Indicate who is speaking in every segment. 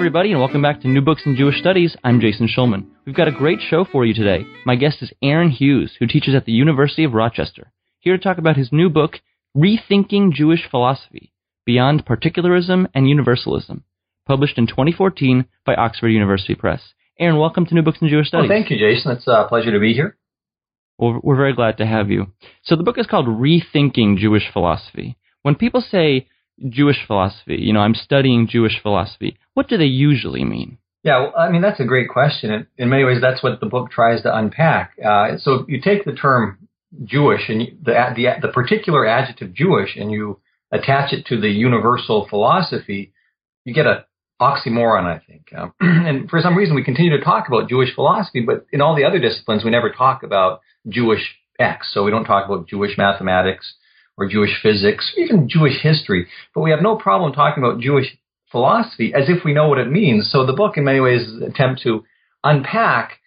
Speaker 1: Everybody, and welcome back to New Books in Jewish Studies. I'm Jason Schulman. We've got a great show for you today. My guest is Aaron Hughes, who teaches at the University of Rochester, here to talk about his new book, Rethinking Jewish Philosophy Beyond Particularism and Universalism, published in 2014 by Oxford University Press. Aaron, welcome to New Books in Jewish Studies.
Speaker 2: Well, thank you, Jason. It's uh, a pleasure to be here.
Speaker 1: Well, we're very glad to have you. So the book is called Rethinking Jewish Philosophy. When people say Jewish philosophy, you know, I'm studying Jewish philosophy, what do they usually mean?
Speaker 2: Yeah, well, I mean, that's a great question. In many ways, that's what the book tries to unpack. Uh, so you take the term Jewish and the, the, the particular adjective Jewish and you attach it to the universal philosophy, you get a oxymoron, I think. Um, and for some reason, we continue to talk about Jewish philosophy, but in all the other disciplines, we never talk about Jewish X. So we don't talk about Jewish mathematics or Jewish physics, or even Jewish history. But we have no problem talking about Jewish philosophy as if we know what it means. So the book, in many ways, is an attempt to unpack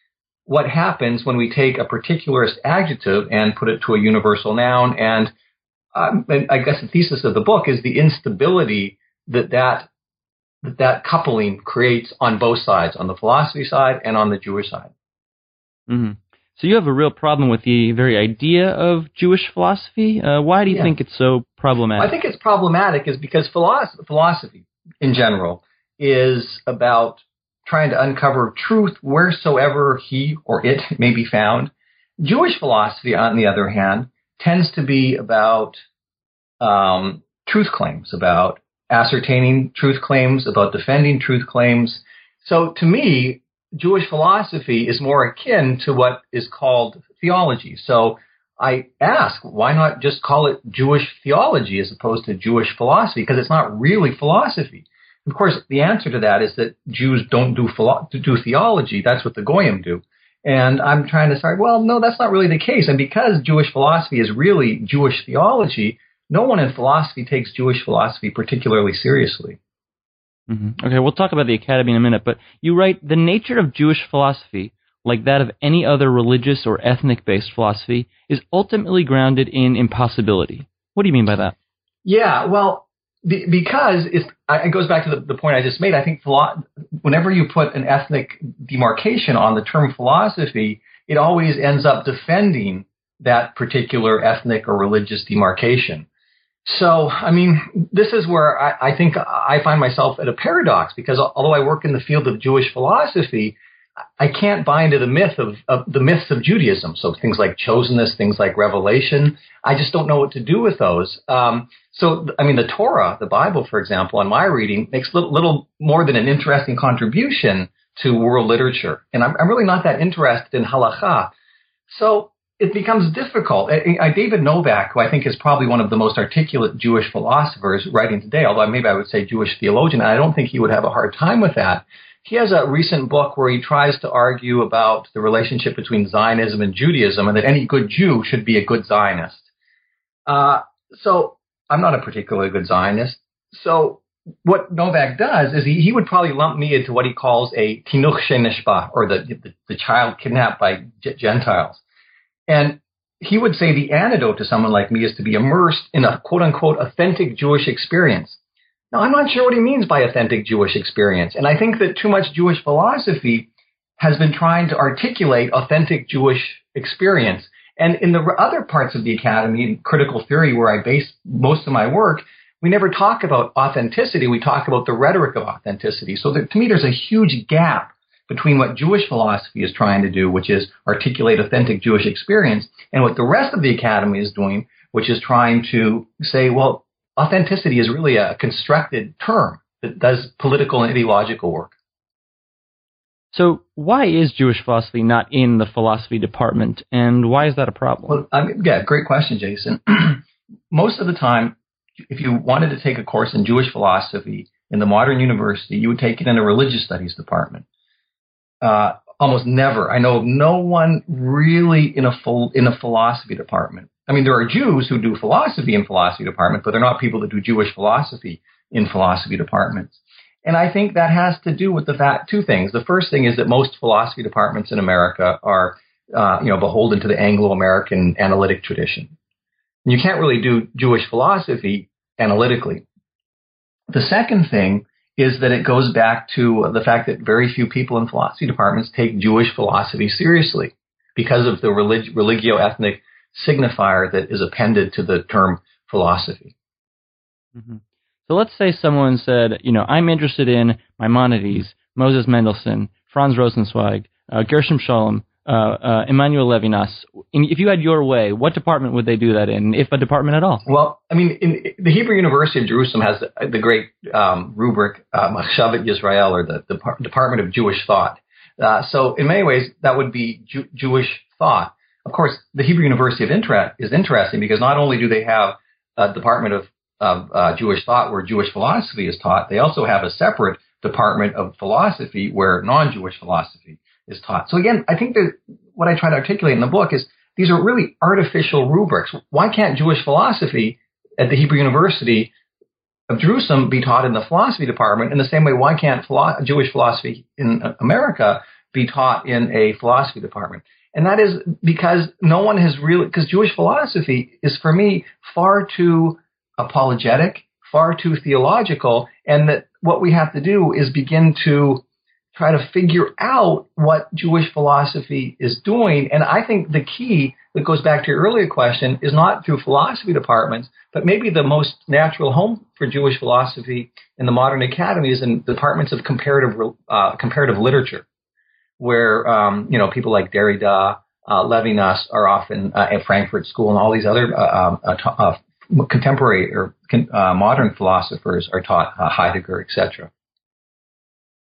Speaker 2: what happens when we take a particularist adjective and put it to a universal noun. And, um, and I guess the thesis of the book is the instability that that that, that coupling creates on both sides, on the philosophy side and on the Jewish side.
Speaker 1: Mm-hmm. So you have a real problem with the very idea of Jewish philosophy. Uh, why do you yeah. think it's so problematic?
Speaker 2: I think it's problematic is because philosophy, philosophy in general is about trying to uncover truth wheresoever he or it may be found. Jewish philosophy, on the other hand, tends to be about um, truth claims, about ascertaining truth claims, about defending truth claims. So to me, Jewish philosophy is more akin to what is called theology. So I ask, why not just call it Jewish theology as opposed to Jewish philosophy? Because it's not really philosophy. Of course, the answer to that is that Jews don't do, philo- do theology. That's what the Goyim do. And I'm trying to say, well, no, that's not really the case. And because Jewish philosophy is really Jewish theology, no one in philosophy takes Jewish philosophy particularly seriously.
Speaker 1: Mm-hmm. Okay, we'll talk about the academy in a minute, but you write the nature of Jewish philosophy, like that of any other religious or ethnic based philosophy, is ultimately grounded in impossibility. What do you mean by that?
Speaker 2: Yeah, well, because it goes back to the, the, point I just made. I think philo- whenever you put an ethnic demarcation on the term philosophy, it always ends up defending that particular ethnic or religious demarcation. So, I mean, this is where I, I, think I find myself at a paradox because although I work in the field of Jewish philosophy, I can't buy into the myth of, of the myths of Judaism. So things like chosenness, things like revelation, I just don't know what to do with those. Um, so, I mean, the Torah, the Bible, for example, in my reading, makes little, little more than an interesting contribution to world literature, and I'm, I'm really not that interested in halacha. So it becomes difficult. David Novak, who I think is probably one of the most articulate Jewish philosophers writing today, although maybe I would say Jewish theologian, and I don't think he would have a hard time with that. He has a recent book where he tries to argue about the relationship between Zionism and Judaism and that any good Jew should be a good Zionist. Uh, so I'm not a particularly good Zionist. So what Novak does is he, he would probably lump me into what he calls a tinuch shenishba, or the, the, the child kidnapped by Gentiles. And he would say the antidote to someone like me is to be immersed in a quote unquote authentic Jewish experience. Now, I'm not sure what he means by authentic Jewish experience. And I think that too much Jewish philosophy has been trying to articulate authentic Jewish experience. And in the other parts of the academy, critical theory, where I base most of my work, we never talk about authenticity. We talk about the rhetoric of authenticity. So to me, there's a huge gap between what Jewish philosophy is trying to do, which is articulate authentic Jewish experience, and what the rest of the academy is doing, which is trying to say, well, authenticity is really a constructed term that does political and ideological work.
Speaker 1: So, why is Jewish philosophy not in the philosophy department, and why is that a problem?
Speaker 2: Well, I mean, yeah, great question, Jason. Most of the time, if you wanted to take a course in Jewish philosophy in the modern university, you would take it in a religious studies department. Uh, almost never. I know no one really in a full in a philosophy department. I mean, there are Jews who do philosophy in philosophy department, but they're not people that do Jewish philosophy in philosophy departments. And I think that has to do with the fact two things. The first thing is that most philosophy departments in America are, uh, you know, beholden to the Anglo-American analytic tradition. And you can't really do Jewish philosophy analytically. The second thing is that it goes back to the fact that very few people in philosophy departments take Jewish philosophy seriously because of the relig- religio-ethnic signifier that is appended to the term philosophy.
Speaker 1: Mm-hmm. So let's say someone said, you know, I'm interested in Maimonides, Moses Mendelssohn, Franz Rosenzweig, uh, Gershom Scholem, uh, uh, Emmanuel Levinas. if you had your way, what department would they do that in, if a department at all?
Speaker 2: Well, I mean, in, the Hebrew University of Jerusalem has the, the great um, rubric, uh, Machshevet Yisrael, or the, Department of Jewish Thought. Uh, so, in many ways, that would be Jew- Jewish thought. Of course, the Hebrew University of Inter- is interesting because not only do they have a Department of of uh, Jewish thought where Jewish philosophy is taught. They also have a separate department of philosophy where non-Jewish philosophy is taught. So again, I think that what I try to articulate in the book is these are really artificial rubrics. Why can't Jewish philosophy at the Hebrew University of Jerusalem be taught in the philosophy department in the same way why can't philo- Jewish philosophy in America be taught in a philosophy department? And that is because no one has really, because Jewish philosophy is for me far too apologetic, far too theological, and that what we have to do is begin to try to figure out what Jewish philosophy is doing. And I think the key that goes back to your earlier question is not through philosophy departments, but maybe the most natural home for Jewish philosophy in the modern academy is in departments of comparative uh, comparative literature, where um, you know people like Derrida, uh, Levinas are often uh, at Frankfurt School and all these other uh, um, uh, uh, contemporary or uh, modern philosophers are taught uh, Heidegger, etc.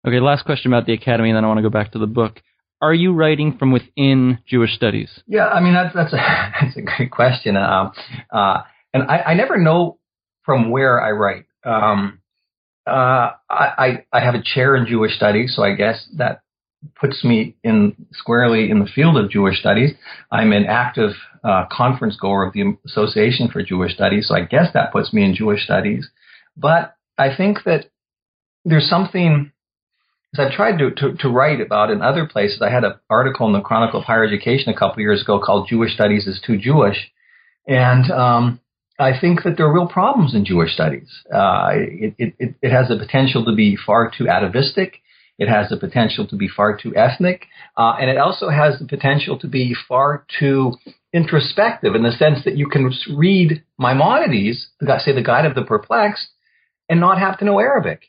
Speaker 1: Okay, last question about the academy, and then I want to go back to the book. Are you writing from within Jewish studies?
Speaker 2: Yeah, I mean that's that's a that's a great question, um, uh, and I, I, never know from where I write. Um, uh, I, I have a chair in Jewish studies, so I guess that puts me in squarely in the field of Jewish studies. I'm an active uh, conference goer of the Association for Jewish Studies, so I guess that puts me in Jewish studies. But I think that there's something, as I've tried to, to, to write about in other places. I had an article in the Chronicle of Higher Education a couple years ago called "Jewish Studies is Too Jewish," and um, I think that there are real problems in Jewish studies. Uh, it, it, it has the potential to be far too atavistic. It has the potential to be far too ethnic, uh, and it also has the potential to be far too introspective in the sense that you can read Maimonides, say the Guide of the Perplexed, and not have to know Arabic.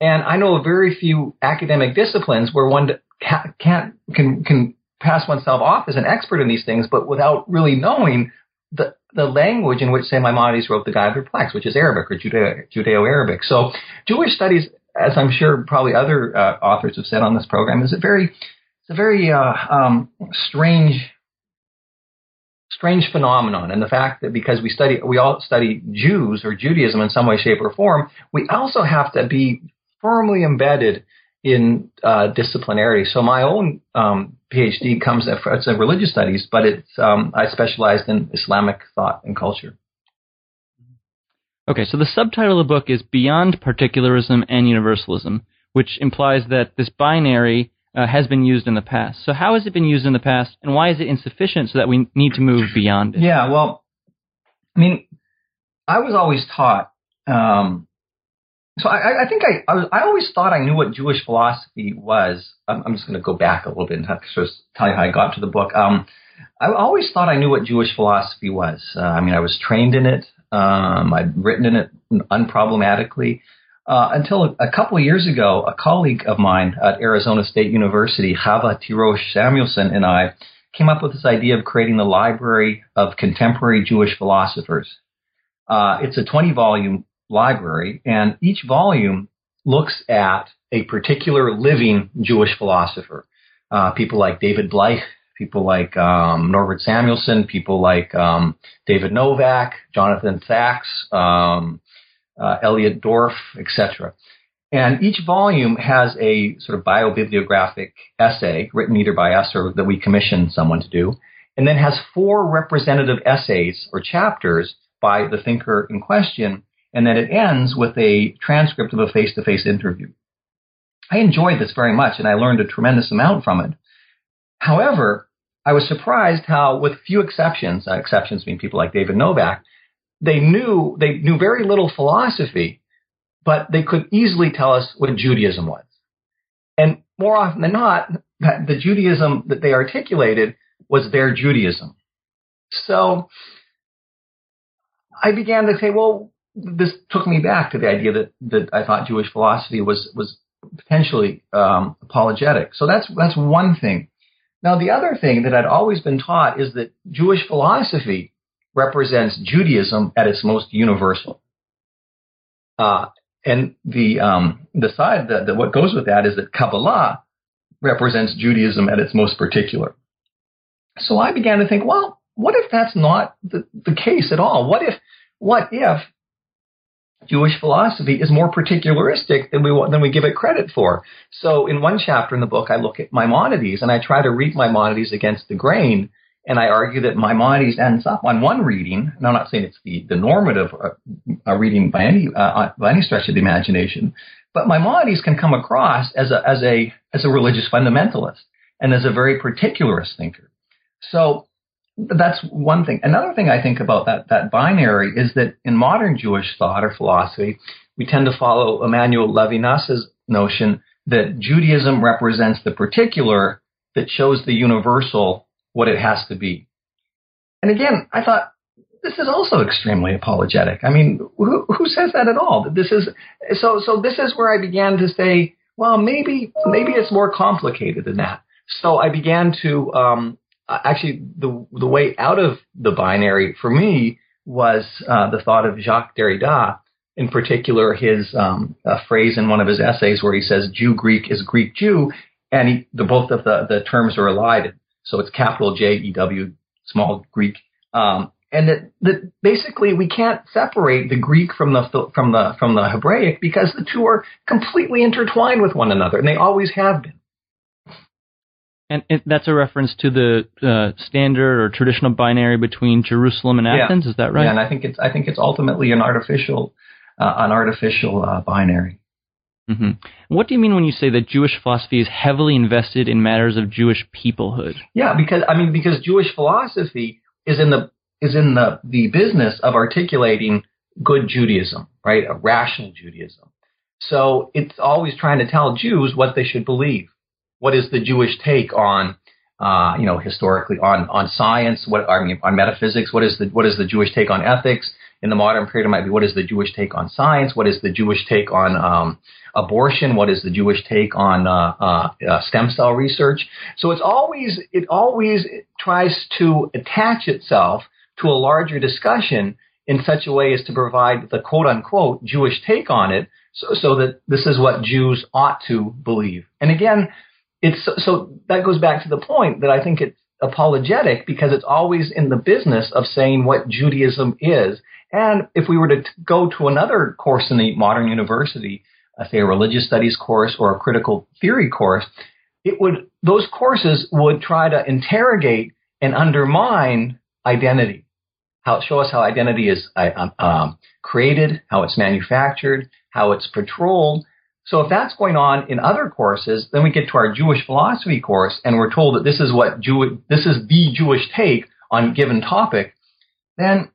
Speaker 2: And I know of very few academic disciplines where one can't can can pass oneself off as an expert in these things, but without really knowing the the language in which, say, Maimonides wrote the Guide of the Perplexed, which is Arabic or Judeo Arabic. So Jewish studies as I'm sure probably other uh, authors have said on this program, is a very it's a very uh, um, strange strange phenomenon. And the fact that because we study we all study Jews or Judaism in some way shape or form we also have to be firmly embedded in uh, disciplinarity. So my own um, PhD comes it's in religious studies but it's um, I specialized in Islamic thought and culture
Speaker 1: Okay, so the subtitle of the book is Beyond Particularism and Universalism, which implies that this binary uh, has been used in the past. So how has it been used in the past, and why is it insufficient so that we need to move beyond it?
Speaker 2: Yeah, well, I mean, I was always taught. Um, so I, I think I, I, I always thought I knew what Jewish philosophy was. I'm, I'm just going to go back a little bit and just tell you how I got to the book. Um, I always thought I knew what Jewish philosophy was. Uh, I mean, I was trained in it. Um, I'd written in it unproblematically. Uh, until a, a, couple years ago, a colleague of mine at Arizona State University, Chava Tirosh Samuelson, and I came up with this idea of creating the Library of Contemporary Jewish Philosophers. Uh, it's a 20 volume library, and each volume looks at a particular living Jewish philosopher. Uh, people like David Blyth, people like um, Norbert Samuelson, people like um, David Novak, Jonathan Sacks, um, uh, Elliot Dorff, etc. And each volume has a sort of biobibliographic essay written either by us or that we commission someone to do, and then has four representative essays or chapters by the thinker in question, and then it ends with a transcript of a face to face interview. I enjoyed this very much and I learned a tremendous amount from it. However, I was surprised how, with few exceptions, uh, exceptions being people like David Novak, they knew they knew very little philosophy, but they could easily tell us what Judaism was. And more often than not, the Judaism that they articulated was their Judaism. So I began to say, well, this took me back to the idea that, that I thought Jewish philosophy was was potentially um, apologetic. So that's that's one thing. Now the other thing that I'd always been taught is that Jewish philosophy represents Judaism at its most universal. Uh, and the um, the side that, that what goes with that is that Kabbalah represents Judaism at its most particular. So I began to think, well, what if that's not the, the case at all? What if what if Jewish philosophy is more particularistic than we than we give it credit for. So in one chapter in the book, I look at Maimonides and I try to read Maimonides against the grain, and I argue that Maimonides ends up on one reading. And I'm not saying it's the the normative uh, reading by any uh, uh, by any stretch of the imagination, but Maimonides can come across as a as a as a religious fundamentalist and as a very particularist thinker. So that's one thing. Another thing I think about that that binary is that in modern Jewish thought or philosophy, we tend to follow Emmanuel Levinas's notion that Judaism represents the particular that shows the universal what it has to be. And again, I thought this is also extremely apologetic. I mean, who, who says that at all? This is so. So this is where I began to say, well, maybe maybe it's more complicated than that. So I began to um, actually the the way out of the binary for me was uh, the thought of Jacques Derrida, in particular his um, phrase in one of his essays where he says Jew Greek is Greek Jew, and he, the both of the the terms are allied, so it's capital J E W small Greek. Um, and that, that basically we can't separate the Greek from the from the from the Hebraic because the two are completely intertwined with one another, and they always have been.
Speaker 1: And it, that's a reference to the uh, standard or traditional binary between Jerusalem and Athens.
Speaker 2: Yeah.
Speaker 1: Is that right?
Speaker 2: Yeah, and I think it's I think it's ultimately an artificial uh, an artificial uh, binary.
Speaker 1: Mm-hmm. What do you mean when you say that Jewish philosophy is heavily invested in matters of Jewish peoplehood?
Speaker 2: Yeah, because I mean because Jewish philosophy is in the is in the the business of articulating good Judaism, right? A rational Judaism. So it's always trying to tell Jews what they should believe what is the Jewish take on uh, you know historically on on science? What I mean on metaphysics what is the what is the Jewish take on ethics? In the modern period it might be what is the Jewish take on science? What is the Jewish take on um, abortion? What is the Jewish take on uh, uh, uh stem cell research? So it's always it always tries to attach itself to a larger discussion in such a way as to provide the quote unquote Jewish take on it so, so that this is what Jews ought to believe. And again it's so that goes back to the point that I think it's apologetic because it's always in the business of saying what Judaism is. And if we were to go to another course in the modern university, uh, say a religious studies course or a critical theory course, it would those courses would try to interrogate and undermine identity. How show us how identity is uh, um created, how it's manufactured, how it's patrolled, so if that's going on in other courses, then we get to our Jewish philosophy course and we're told that this is what Jew- this is the Jewish take on a given topic, then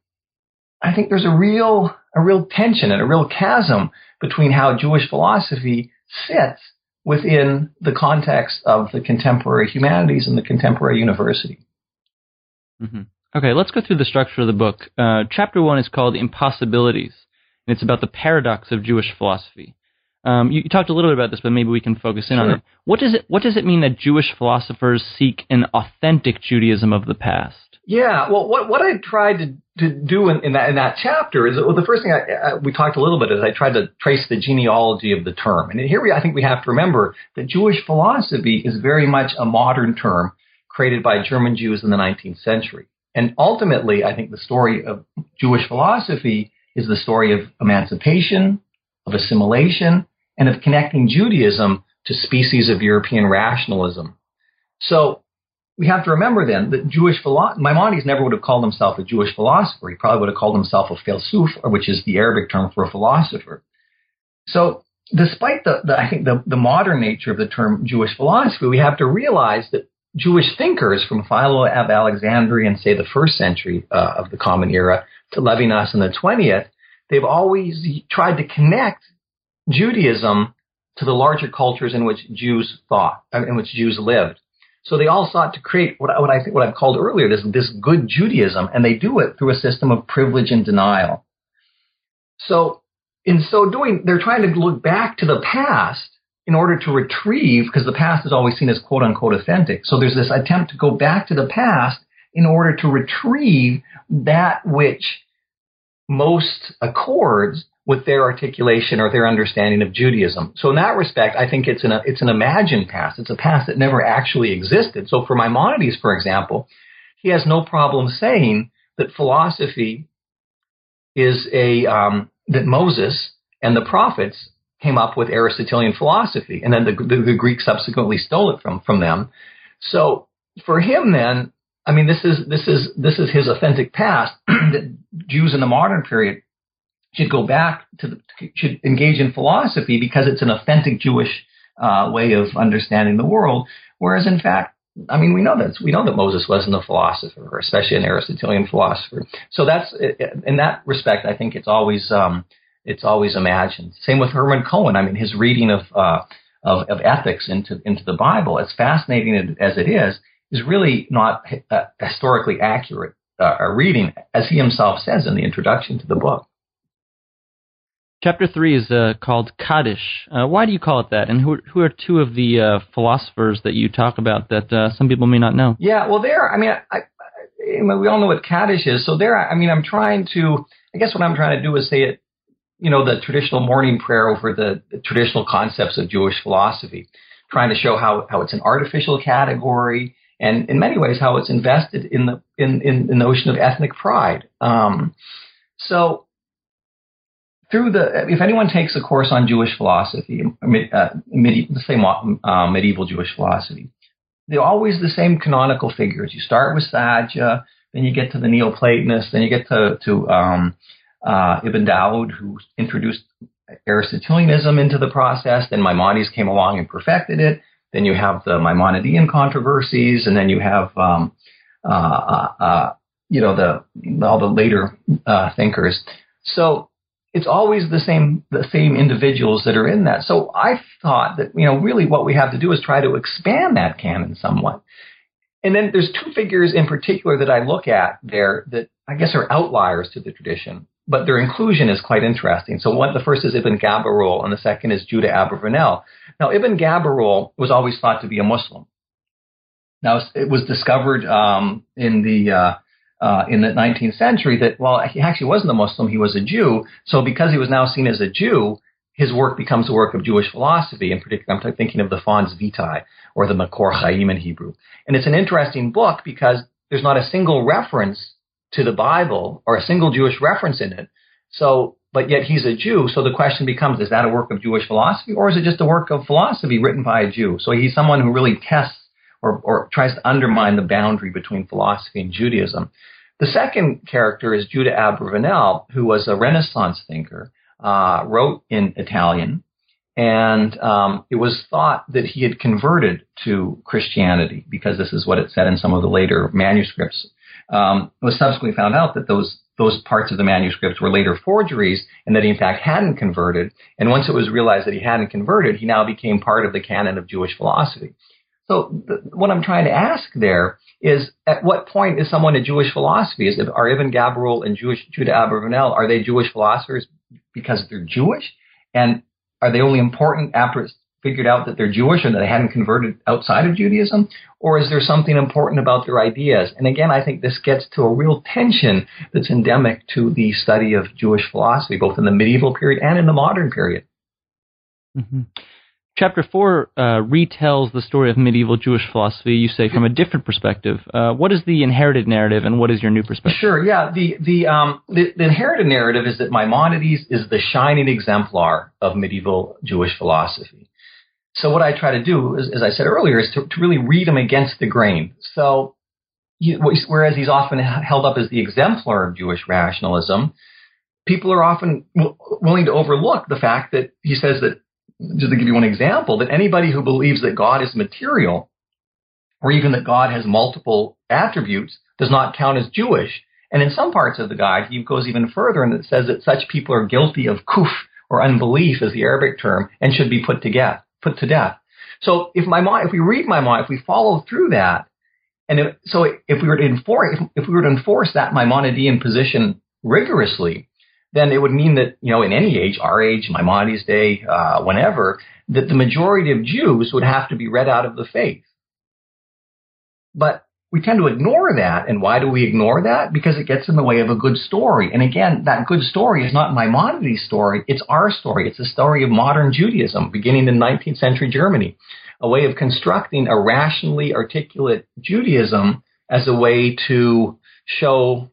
Speaker 2: I think there's a real a real tension and a real chasm between how Jewish philosophy sits within the context of the contemporary humanities and the contemporary university.
Speaker 1: Mm-hmm. Okay, let's go through the structure of the book. Uh, chapter one is called Impossibilities, and it's about the paradox of Jewish philosophy. Um, you, you, talked a little bit about this, but maybe we can focus in
Speaker 2: sure.
Speaker 1: on it. What does it What does it mean that Jewish philosophers seek an authentic Judaism of the past?
Speaker 2: Yeah, well, what what I tried to, to do in, in that in that chapter is well, the first thing I, I, we talked a little bit is I tried to trace the genealogy of the term, and here we I think we have to remember that Jewish philosophy is very much a modern term created by German Jews in the 19th century. And ultimately, I think the story of Jewish philosophy is the story of emancipation, of assimilation, and of connecting Judaism to species of European rationalism. So we have to remember then that Jewish philosopher, Maimonides never would have called himself a Jewish philosopher. He probably would have called himself a faylasuf, which is the Arabic term for a philosopher. So despite the, the I think the, the modern nature of the term Jewish philosophy, we have to realize that Jewish thinkers from Philo of Alexandria in say the first century uh, of the Common Era to Levinas in the 20th, they've always tried to connect Judaism to the larger cultures in which Jews thought, uh, in which Jews lived. So they all sought to create what, what I think, what I've called earlier, this, this good Judaism, and they do it through a system of privilege and denial. So in so doing, they're trying to look back to the past in order to retrieve, because the past is always seen as quote unquote authentic. So there's this attempt to go back to the past in order to retrieve that which most accords with their articulation or their understanding of Judaism. So in that respect, I think it's an it's an imagined past. It's a past that never actually existed. So for Maimonides, for example, he has no problem saying that philosophy is a um, that Moses and the prophets came up with Aristotelian philosophy, and then the, the, the Greeks subsequently stole it from from them. So for him, then, I mean, this is this is this is his authentic past that Jews in the modern period should go back to the, should engage in philosophy because it's an authentic Jewish uh, way of understanding the world. Whereas in fact, I mean, we know that we know that Moses wasn't a philosopher, especially an Aristotelian philosopher. So that's in that respect, I think it's always um, it's always imagined. Same with Hermann Cohen. I mean, his reading of uh, of, of ethics into into the Bible, as fascinating as it is, is really not uh, historically accurate uh, reading, as he himself says in the introduction to the book.
Speaker 1: Chapter three is uh, called Kaddish. Uh, why do you call it that? And who, who are two of the uh, philosophers that you talk about that uh, some people may not know?
Speaker 2: Yeah, well, there. I mean, I, I, we all know what Kaddish is. So there. I mean, I'm trying to. I guess what I'm trying to do is say it. You know, the traditional mourning prayer over the, the traditional concepts of Jewish philosophy, trying to show how how it's an artificial category, and in many ways how it's invested in the in in the notion of ethnic pride. Um, so through the, if anyone takes a course on Jewish philosophy, uh, medi- let's say uh, medieval Jewish philosophy, they're always the same canonical figures. You start with Saadia, then you get to the Neoplatonists, then you get to, to um, uh, Ibn Dawud, who introduced Aristotelianism into the process. Then Maimonides came along and perfected it. Then you have the Maimonidean controversies, and then you have, um, uh, uh, uh you know, the all the later thinkers. So it's always the same the same individuals that are in that. So I thought that you know really what we have to do is try to expand that canon somewhat. And then there's two figures in particular that I look at there that I guess are outliers to the tradition, but their inclusion is quite interesting. So one, the first is Ibn Gabirol, and the second is Judah Abravanel. Now Ibn Gabirol was always thought to be a Muslim. Now it was discovered um, in the uh, uh, in the 19th century that, well, he actually wasn't a Muslim, he was a Jew. So because he was now seen as a Jew, his work becomes a work of Jewish philosophy. In particular, I'm thinking of the Fons Vitae or the Mekor Chaim in Hebrew. And it's an interesting book because there's not a single reference to the Bible or a single Jewish reference in it. So, but yet he's a Jew. So the question becomes, is that a work of Jewish philosophy or is it just a work of philosophy written by a Jew? So he's someone who really tests or, or tries to undermine the boundary between philosophy and Judaism. The second character is Judah Abravanel, who was a Renaissance thinker, uh, wrote in Italian, and um, it was thought that he had converted to Christianity because this is what it said in some of the later manuscripts. Um, it was subsequently found out that those those parts of the manuscripts were later forgeries and that he in fact hadn't converted. And once it was realized that he hadn't converted, he now became part of the canon of Jewish philosophy. So the, what I'm trying to ask there is at what point is someone a Jewish philosophy? Is are Ibn Gabirol and Jewish Judah Abravanel are they Jewish philosophers because they're Jewish, and are they only important after it's figured out that they're Jewish and that they hadn't converted outside of Judaism, or is there something important about their ideas? And again, I think this gets to a real tension that's endemic to the study of Jewish philosophy, both in the medieval period and in the modern period.
Speaker 1: Mm-hmm. Chapter 4 uh, retells the story of medieval Jewish philosophy, you say, from a different perspective. Uh, what is the inherited narrative and what is your new perspective?
Speaker 2: Sure, yeah. The, the, um, the, the, inherited narrative is that Maimonides is the shining exemplar of medieval Jewish philosophy. So what I try to do, is, as I said earlier, is to, to really read him against the grain. So he, whereas he's often held up as the exemplar of Jewish rationalism, people are often willing to overlook the fact that he says that just to give you one example, that anybody who believes that God is material, or even that God has multiple attributes, does not count as Jewish. And in some parts of the guide, he goes even further and it says that such people are guilty of kufr, or unbelief is the Arabic term, and should be put to death. Put to death. So if my if we read my mind, if we follow through that, and if, so if we were to enforce, if, if we were to enforce that Maimonidean position rigorously, then it would mean that, you know, in any age, our age, Maimonides' day, uh, whenever, that the majority of Jews would have to be read out of the faith. But we tend to ignore that. And why do we ignore that? Because it gets in the way of a good story. And again, that good story is not Maimonides' story. It's our story. It's the story of modern Judaism beginning in 19th century Germany, a way of constructing a rationally articulate Judaism as a way to show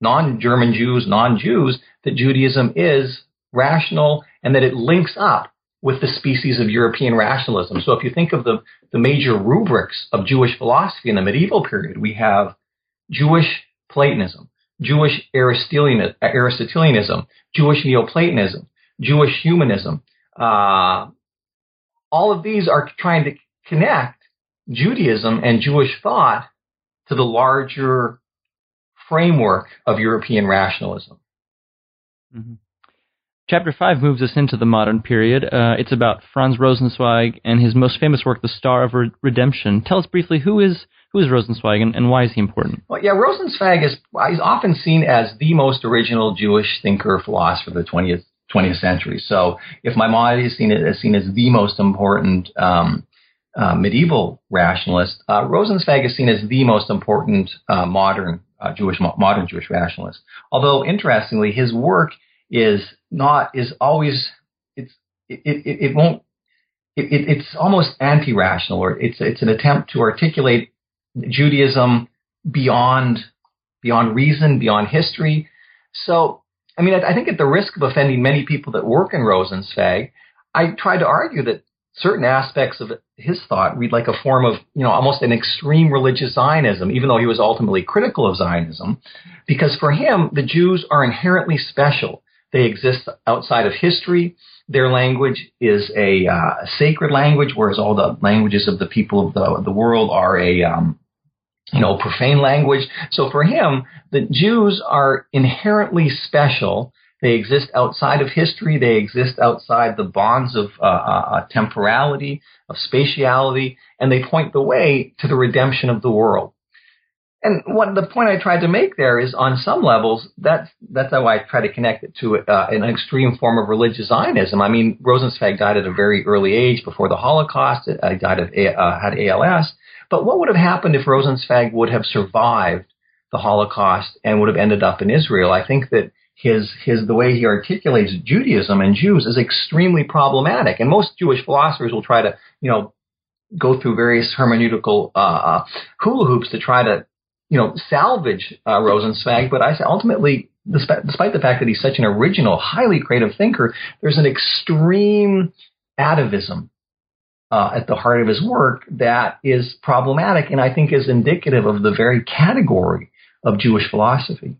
Speaker 2: non-German Jews, non-Jews, that Judaism is rational and that it links up with the species of European rationalism. So if you think of the, the major rubrics of Jewish philosophy in the medieval period, we have Jewish Platonism, Jewish Aristotelianism, Jewish Neoplatonism, Jewish humanism. Uh, all of these are trying to connect Judaism and Jewish thought to the larger framework of European rationalism.
Speaker 1: Mm-hmm. Chapter 5 moves us into the modern period. Uh, it's about Franz Rosenzweig and his most famous work, The Star of Re- Redemption. Tell us briefly who is who is Rosenzweig and, and why is he important?
Speaker 2: Well, yeah, Rosenzweig is he's often seen as the most original Jewish thinker philosopher of the 20th 20th century. So if Maimonides is seen as seen as the most important um, uh, medieval rationalist, uh, Rosenzweig is seen as the most important uh, modern uh, Jewish modern Jewish rationalist. Although interestingly, his work is not is always it's it it, it won't it, it's almost anti-rational or it's it's an attempt to articulate Judaism beyond beyond reason, beyond history. So I mean, I, I think at the risk of offending many people that work in Rosenzweig, I tried to argue that certain aspects of his thought read like a form of, you know, almost an extreme religious Zionism, even though he was ultimately critical of Zionism, because for him, the Jews are inherently special. They exist outside of history. Their language is a uh, sacred language, whereas all the languages of the people of the, the world are a, um, you know, profane language. So for him, the Jews are inherently special they exist outside of history. They exist outside the bonds of uh, uh, uh, temporality, of spatiality, and they point the way to the redemption of the world. And what the point I tried to make there is, on some levels, that's that's how I try to connect it to uh, an extreme form of religious Zionism. I mean, Rosenzweig died at a very early age before the Holocaust. He uh, died of uh, had ALS. But what would have happened if Rosenzweig would have survived the Holocaust and would have ended up in Israel? I think that his his the way he articulates Judaism and Jews is extremely problematic. And most Jewish philosophers will try to you know go through various hermeneutical uh, uh, hula hoops to try to you know salvage uh, Rosenzweig. But I say ultimately, despite, despite the fact that he's such an original, highly creative thinker, there's an extreme atavism uh, at the heart of his work that is problematic and I think is indicative of the very category of Jewish philosophy.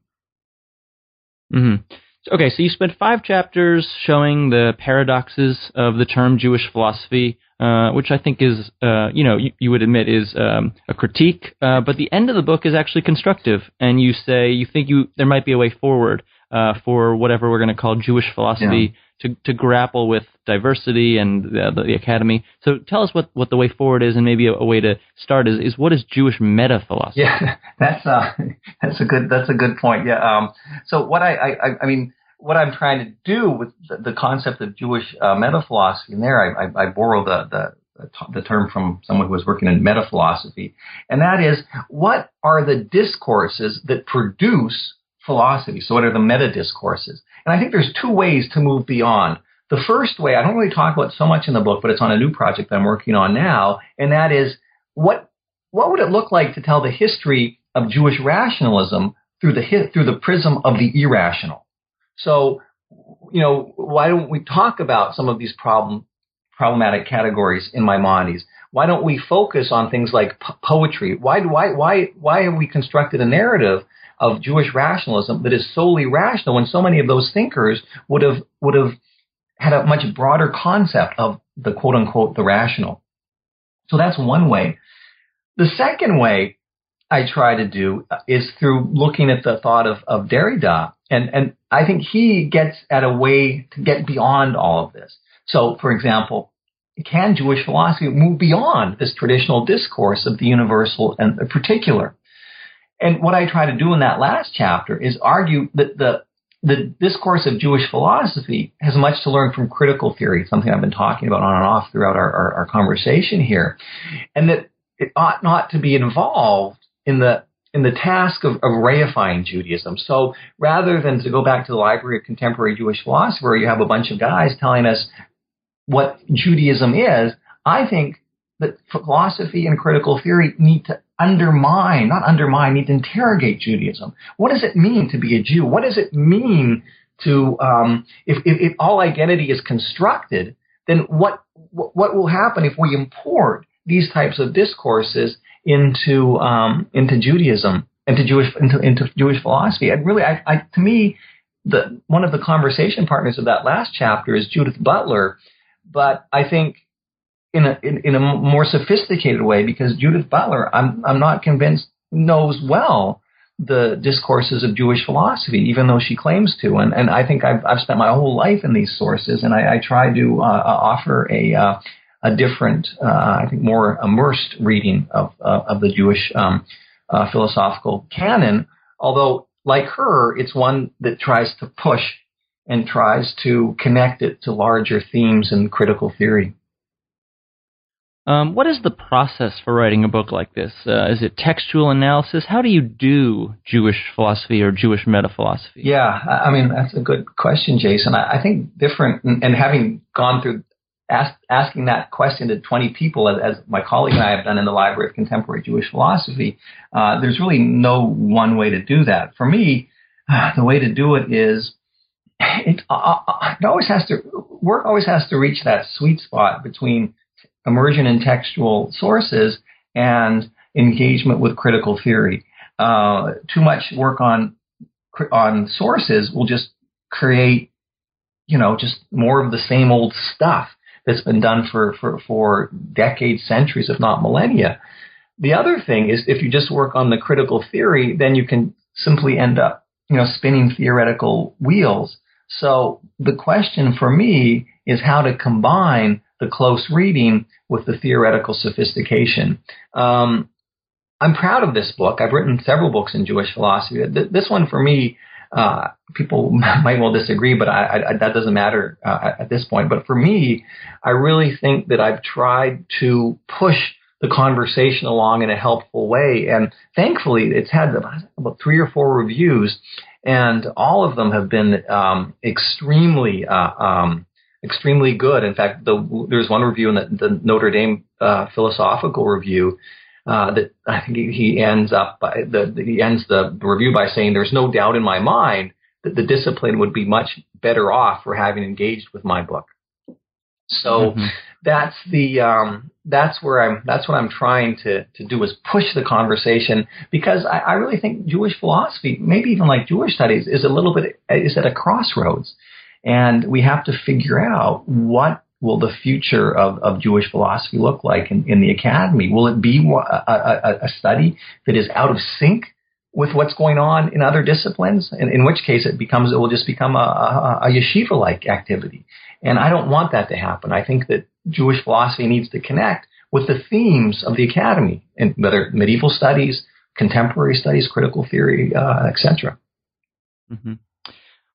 Speaker 1: Mm-hmm. Okay, so you spent five chapters showing the paradoxes of the term Jewish philosophy, uh, which I think is, uh, you know, you, you, would admit is um, a critique. Uh, but the end of the book is actually constructive, and you say you think you there might be a way forward uh, for whatever we're going to call Jewish philosophy to, to grapple with diversity and the, the, academy. So tell us what, what the way forward is, and maybe a, a way to start is, is what is Jewish meta philosophy?
Speaker 2: Yeah, that's uh, that's a good that's a good point. Yeah. Um, so what I, I I mean what I'm trying to do with the, the concept of Jewish uh, meta philosophy, and there I, I, I borrow the, the the term from someone who was working in meta philosophy, and that is what are the discourses that produce philosophy? So what are the meta discourses? And I think there's two ways to move beyond The first way, I don't really talk about so much in the book, but it's on a new project I'm working on now, and that is what what would it look like to tell the history of Jewish rationalism through the through the prism of the irrational? So, you know, why don't we talk about some of these problem problematic categories in Maimonides? Why don't we focus on things like poetry? Why why why why have we constructed a narrative of Jewish rationalism that is solely rational when so many of those thinkers would have would have had a much broader concept of the quote unquote the rational. So that's one way. The second way I try to do is through looking at the thought of, of Derrida. And, and I think he gets at a way to get beyond all of this. So, for example, can Jewish philosophy move beyond this traditional discourse of the universal and the particular? And what I try to do in that last chapter is argue that the the discourse of Jewish philosophy has much to learn from critical theory, something I've been talking about on and off throughout our, our, our conversation here, and that it ought not to be involved in the in the task of, of reifying Judaism. So rather than to go back to the Library of Contemporary Jewish Philosophy, where you have a bunch of guys telling us what Judaism is, I think that philosophy and critical theory need to undermine, not undermine, need to interrogate Judaism. What does it mean to be a Jew? What does it mean to, um, if, if, if, all identity is constructed, then what, what will happen if we import these types of discourses into, um, into Judaism, into Jewish, into, into Jewish philosophy? And really, I, I, to me, the, one of the conversation partners of that last chapter is Judith Butler. But I think in a in, in a more sophisticated way because Judith Butler, I'm I'm not convinced knows well the discourses of Jewish philosophy, even though she claims to. And and I think I've I've spent my whole life in these sources, and I, I try to uh, uh offer a uh, a different, uh, I think, more immersed reading of uh, of the Jewish um, uh, philosophical canon. Although, like her, it's one that tries to push and tries to connect it to larger themes and critical theory.
Speaker 1: Um, what is the process for writing a book like this? Uh, is it textual analysis? How do you do Jewish philosophy or Jewish meta philosophy?
Speaker 2: Yeah, I mean that's a good question, Jason. I, I think different, and, and, having gone through ask, asking that question to 20 people, as, as, my colleague and I have done in the Library of Contemporary Jewish Philosophy, uh, there's really no one way to do that. For me, uh, the way to do it is it, uh, uh, it always has to work. Always has to reach that sweet spot between immersion in textual sources and engagement with critical theory. Uh, too much work on on sources will just create, you know, just more of the same old stuff that's been done for, for, for decades, centuries, if not millennia. The other thing is if you just work on the critical theory, then you can simply end up, you know, spinning theoretical wheels. So the question for me is how to combine the close reading with the theoretical sophistication. Um, I'm proud of this book. I've written several books in Jewish philosophy. This one, for me, uh, people might well disagree, but I, I, that doesn't matter uh, at this point. But for me, I really think that I've tried to push the conversation along in a helpful way. And thankfully, it's had about three or four reviews, and all of them have been um, extremely uh, um, extremely good. In fact, the, there's one review in the, the Notre Dame uh, Philosophical Review uh, that I think he ends up by the, he ends the review by saying, "There's no doubt in my mind that the discipline would be much better off for having engaged with my book." So mm-hmm. that's the um, that's where I'm that's what I'm trying to to do is push the conversation because I, I really think Jewish philosophy, maybe even like Jewish studies, is a little bit is at a crossroads. And we have to figure out what will the future of, of Jewish philosophy look like in, in the academy? Will it be a, a, a, study that is out of sync with what's going on in other disciplines? In, in which case it becomes, it will just become a, a yeshiva-like activity. And I don't want that to happen. I think that Jewish philosophy needs to connect with the themes of the academy, and whether medieval studies, contemporary studies, critical theory, uh, etc.
Speaker 1: Mm-hmm.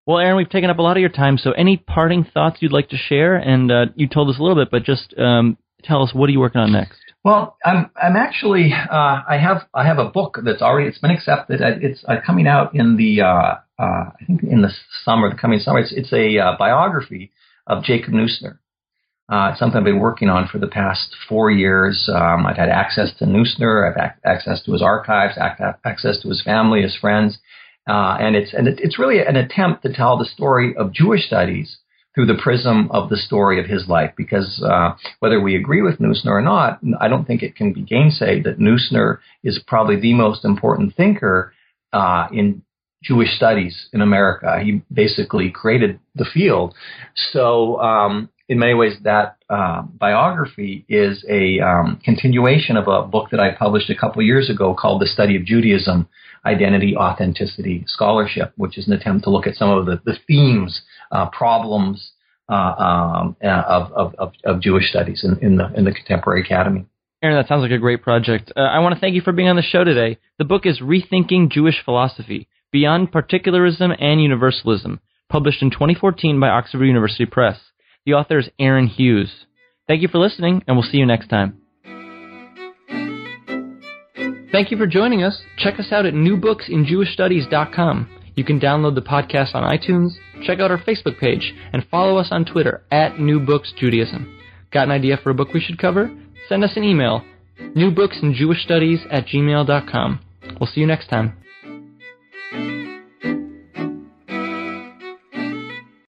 Speaker 1: Well, Aaron, we've taken up a lot of your time. So, any parting thoughts you'd like to share? And uh, you told us a little bit, but just um, tell us what are you working on next?
Speaker 2: Well, I'm I'm actually uh, I have I have a book that's already it's been accepted. It's uh, coming out in the uh, uh, I think in the summer, the coming summer. It's it's a uh, biography of Jacob Neusner. Uh, it's something I've been working on for the past four years. Um, I've had access to Neusner, I've had access to his archives, access to his family, his friends, uh, and it's and it's really an attempt to tell the story of Jewish studies through the prism of the story of his life. Because uh, whether we agree with Neusner or not, I don't think it can be gainsaid that Neusner is probably the most important thinker uh, in Jewish studies in America. He basically created the field. So, um, in many ways, that uh, biography is a um, continuation of a book that I published a couple years ago called The Study of Judaism Identity, Authenticity, Scholarship, which is an attempt to look at some of the, the themes, uh, problems uh, um, uh, of, of, of, Jewish studies in, in, the, in the contemporary academy.
Speaker 1: Aaron, that sounds like a great project. Uh, I want to thank you for being on the show today. The book is Rethinking Jewish Philosophy Beyond Particularism and Universalism, published in 2014 by Oxford University Press. The author is Aaron Hughes. Thank you for listening, and we'll see you next time. Thank you for joining us. Check us out at newbooksinjewishstudies.com. You can download the podcast on iTunes, check out our Facebook page, and follow us on Twitter at newbooksjudaism. Got an idea for a book we should cover? Send us an email, newbooksinjewishstudies at gmail.com. We'll see you next time.